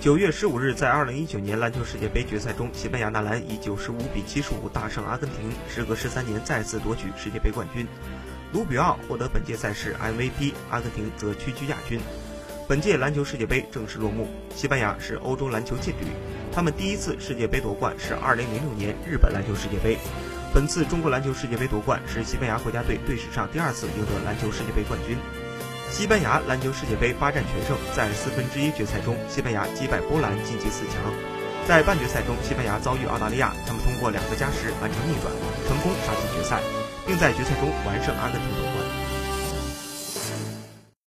九月十五日，在二零一九年篮球世界杯决赛中，西班牙男篮以九十五比七十五大胜阿根廷，时隔十三年再次夺取世界杯冠军。卢比奥获得本届赛事 MVP，阿根廷则屈居亚军。本届篮球世界杯正式落幕。西班牙是欧洲篮球劲旅，他们第一次世界杯夺冠是二零零六年日本篮球世界杯。本次中国篮球世界杯夺冠是西班牙国家队队史上第二次赢得篮球世界杯冠军。西班牙篮球世界杯八战全胜，在四分之一决赛中，西班牙击败波兰晋级四强。在半决赛中，西班牙遭遇澳大利亚，他们通过两个加时完成逆转，成功杀进决赛，并在决赛中完胜阿根廷夺冠。